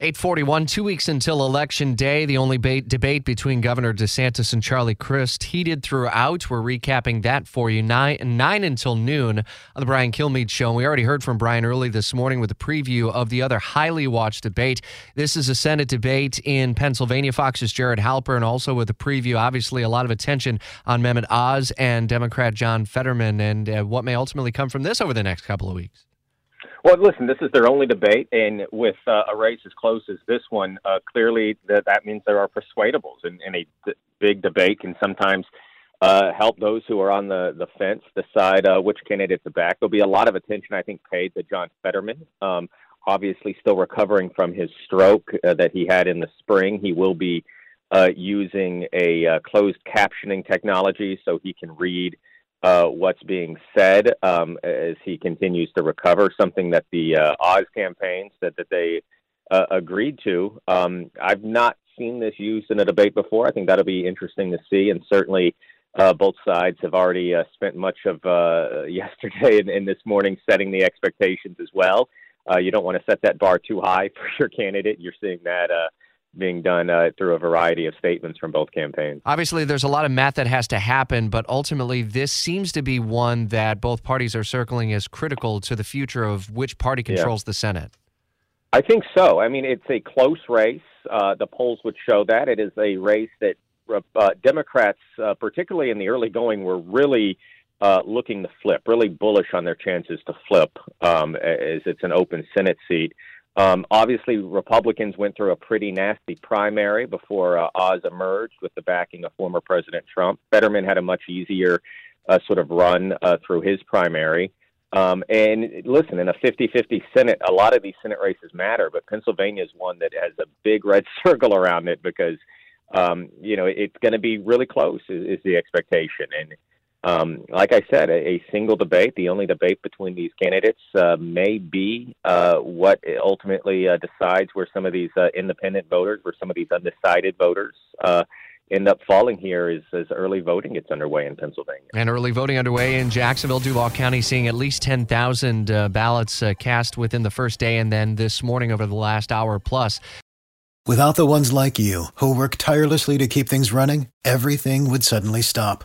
841, two weeks until Election Day. The only ba- debate between Governor DeSantis and Charlie Crist heated throughout. We're recapping that for you. Nine, nine until noon on the Brian Kilmeade Show. And we already heard from Brian early this morning with a preview of the other highly watched debate. This is a Senate debate in Pennsylvania. Fox's Jared Halpern, also with a preview. Obviously, a lot of attention on Mehmet Oz and Democrat John Fetterman and uh, what may ultimately come from this over the next couple of weeks. Well, listen, this is their only debate, and with uh, a race as close as this one, uh, clearly that that means there are persuadables, and, and big debate can sometimes uh, help those who are on the the fence decide uh, which candidate to back. There'll be a lot of attention, I think, paid to John Fetterman. Um, obviously, still recovering from his stroke uh, that he had in the spring. He will be uh, using a closed captioning technology so he can read uh, what's being said um, as he continues to recover, something that the uh, Oz campaign said that they uh, agreed to. Um, I've not seen this used in a debate before. I think that'll be interesting to see, and certainly uh, both sides have already uh, spent much of yesterday and, and, this morning setting the expectations as well. you don't want to set that bar too high for your candidate. You're seeing that being done uh, through a variety of statements from both campaigns. Obviously, there's a lot of math that has to happen, but ultimately, this seems to be one that both parties are circling as critical to the future of which party controls yeah. the Senate. I think so. I mean, it's a close race. Uh, the polls would show that. It is a race that uh, Democrats, uh, particularly in the early going, were really. Uh, looking to flip, really bullish on their chances to flip, um, as it's an open Senate seat. Um, obviously, Republicans went through a pretty nasty primary before uh, Oz emerged with the backing of former President Trump. Fetterman had a much easier uh, sort of run uh, through his primary. Um, and listen, in a 50 50 Senate, a lot of these Senate races matter, but Pennsylvania is one that has a big red circle around it because, um, you know, it's going to be really close, is, is the expectation. And um, like I said, a, a, single debate, the only debate between these candidates, uh, may be uh, what ultimately uh, decides where some of these uh, independent voters, where some of these undecided voters uh, end up falling here as, as early voting gets underway in Pennsylvania. And early voting underway in Jacksonville, Duval County, seeing at least 10,000 uh, ballots cast within the first day and then this morning over the last hour plus. Without the ones like you, who work tirelessly to keep things running, everything would suddenly stop